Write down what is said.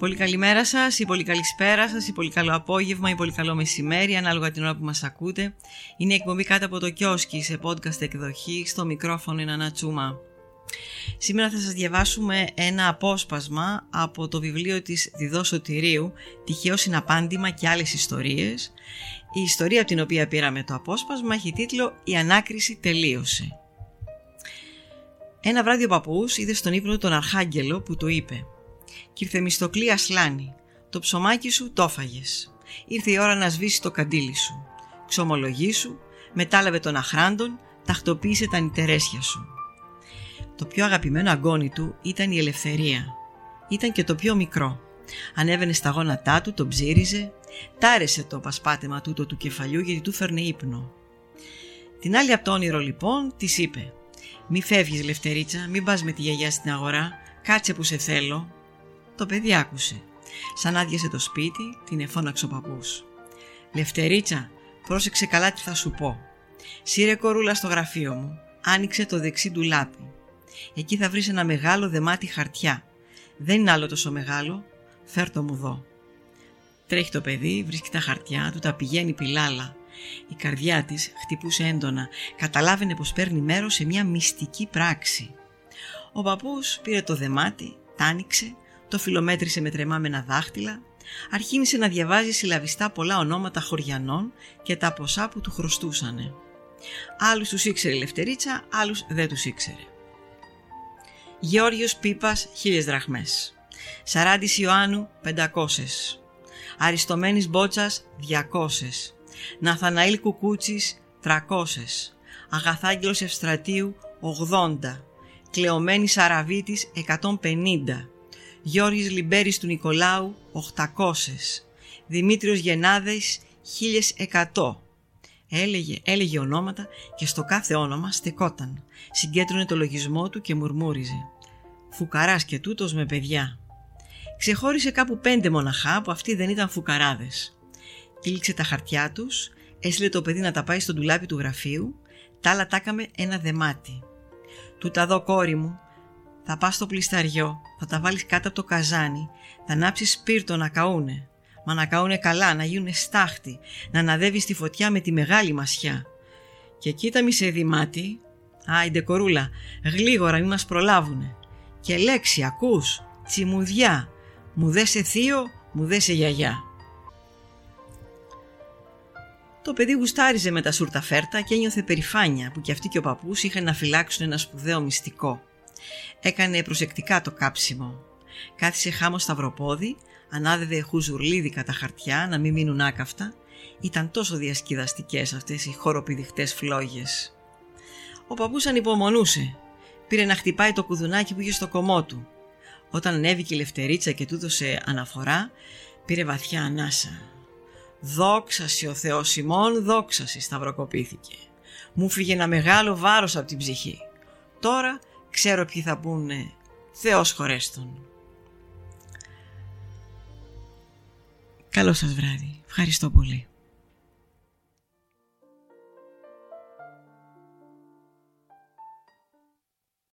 Πολύ καλημέρα σας ή πολύ καλησπέρα σας ή πολύ καλό απόγευμα ή πολύ καλό μεσημέρι ανάλογα την ώρα που μας ακούτε. Είναι η εκπομπή κάτω από το κιόσκι σε podcast εκδοχή στο μικρόφωνο είναι Ανατσούμα. Σήμερα θα σας διαβάσουμε ένα απόσπασμα από το βιβλίο της Διδό Σωτηρίου «Τυχαίο συναπάντημα και άλλες ιστορίες». Η ιστορία από την οποία πήραμε το απόσπασμα έχει τίτλο «Η ανάκριση τελείωσε». Ένα βράδυ ο παππούς είδε στον ύπνο τον Αρχάγγελο που του είπε Κυρθεμιστοκλή Ασλάνη, το ψωμάκι σου το φάγες. Ήρθε η ώρα να σβήσει το καντήλι σου. Ξομολογή σου, μετάλαβε τον αχράντων, τακτοποίησε τα νητερέσια σου. Το πιο αγαπημένο αγκόνι του ήταν η ελευθερία. Ήταν και το πιο μικρό. Ανέβαινε στα γόνατά του, τον ψήριζε, τάρεσε το πασπάτεμα τούτο του κεφαλιού γιατί του φέρνε ύπνο. Την άλλη από το όνειρο λοιπόν της είπε «Μη φεύγεις Λευτερίτσα, μην πας με τη γιαγιά στην αγορά, κάτσε που σε θέλω, το παιδί άκουσε. Σαν άδειασε το σπίτι, την εφώναξε ο παππούς. Λευτερίτσα, πρόσεξε καλά τι θα σου πω. Σύρε κορούλα στο γραφείο μου, άνοιξε το δεξί του λάπη. Εκεί θα βρεις ένα μεγάλο δεμάτι χαρτιά. Δεν είναι άλλο τόσο μεγάλο, φέρ το μου δω. Τρέχει το παιδί, βρίσκει τα χαρτιά του, τα πηγαίνει πιλάλα. Η καρδιά της χτυπούσε έντονα, καταλάβαινε πως παίρνει μέρος σε μια μυστική πράξη. Ο παππούς πήρε το δεμάτι, τ' άνοιξε, το φιλομέτρησε με τρεμάμενα δάχτυλα, αρχίνησε να διαβάζει συλλαβιστά πολλά ονόματα χωριανών και τα ποσά που του χρωστούσανε. Άλλους τους ήξερε η Λευτερίτσα, άλλους δεν τους ήξερε. Γεώργιος Πίπας, χίλιες δραχμές. Σαράντης Ιωάννου, πεντακόσες. Αριστομένης Μπότσας, διακόσες. Ναθαναήλ Κουκούτσης, τρακόσες. Αγαθάγγελος Ευστρατείου, ογδόντα. Κλεωμένης Αραβίτης, εκατόν-πενήντα. Γιώργης Λιμπέρης του Νικολάου 800, Δημήτριος Γεννάδης 1100. Έλεγε, έλεγε ονόματα και στο κάθε όνομα στεκόταν. Συγκέντρωνε το λογισμό του και μουρμούριζε. Φουκαράς και τούτος με παιδιά. Ξεχώρισε κάπου πέντε μοναχά που αυτοί δεν ήταν φουκαράδες. Κήλυξε τα χαρτιά τους, έστειλε το παιδί να τα πάει στο ντουλάπι του γραφείου, τα άλλα τάκαμε ένα δεμάτι. Του τα δω κόρη μου, θα πας στο πλισταριό, θα τα βάλεις κάτω από το καζάνι, θα ανάψεις σπίρτο να καούνε. Μα να καούνε καλά, να γίνουν στάχτη, να αναδεύεις τη φωτιά με τη μεγάλη μασιά. Και κοίτα μη σε δημάτι, άιντε κορούλα, γλίγορα μη μας προλάβουνε. Και λέξη ακούς, τσιμουδιά, μου δε σε θείο, μου δε σε γιαγιά. Το παιδί γουστάριζε με τα σούρτα φέρτα και ένιωθε περηφάνεια που κι αυτοί και ο παππούς είχαν να φυλάξουν ένα σπουδαίο μυστικό. Έκανε προσεκτικά το κάψιμο. Κάθισε χάμο σταυροπόδι, ανάδευε χουζουρλίδικα τα χαρτιά να μην μείνουν άκαυτα. Ήταν τόσο διασκεδαστικές αυτές οι χοροπηδιχτές φλόγες. Ο παππούς ανυπομονούσε. Πήρε να χτυπάει το κουδουνάκι που είχε στο κομμό του. Όταν ανέβηκε η λευτερίτσα και του έδωσε αναφορά, πήρε βαθιά ανάσα. «Δόξαση ο Θεός ημών, δόξαση» σταυροκοπήθηκε. Μου φύγε ένα μεγάλο βάρος από την ψυχή. Τώρα ξέρω ποιοι θα πούνε Θεός χωρέστον. Καλό σας βράδυ. Ευχαριστώ πολύ.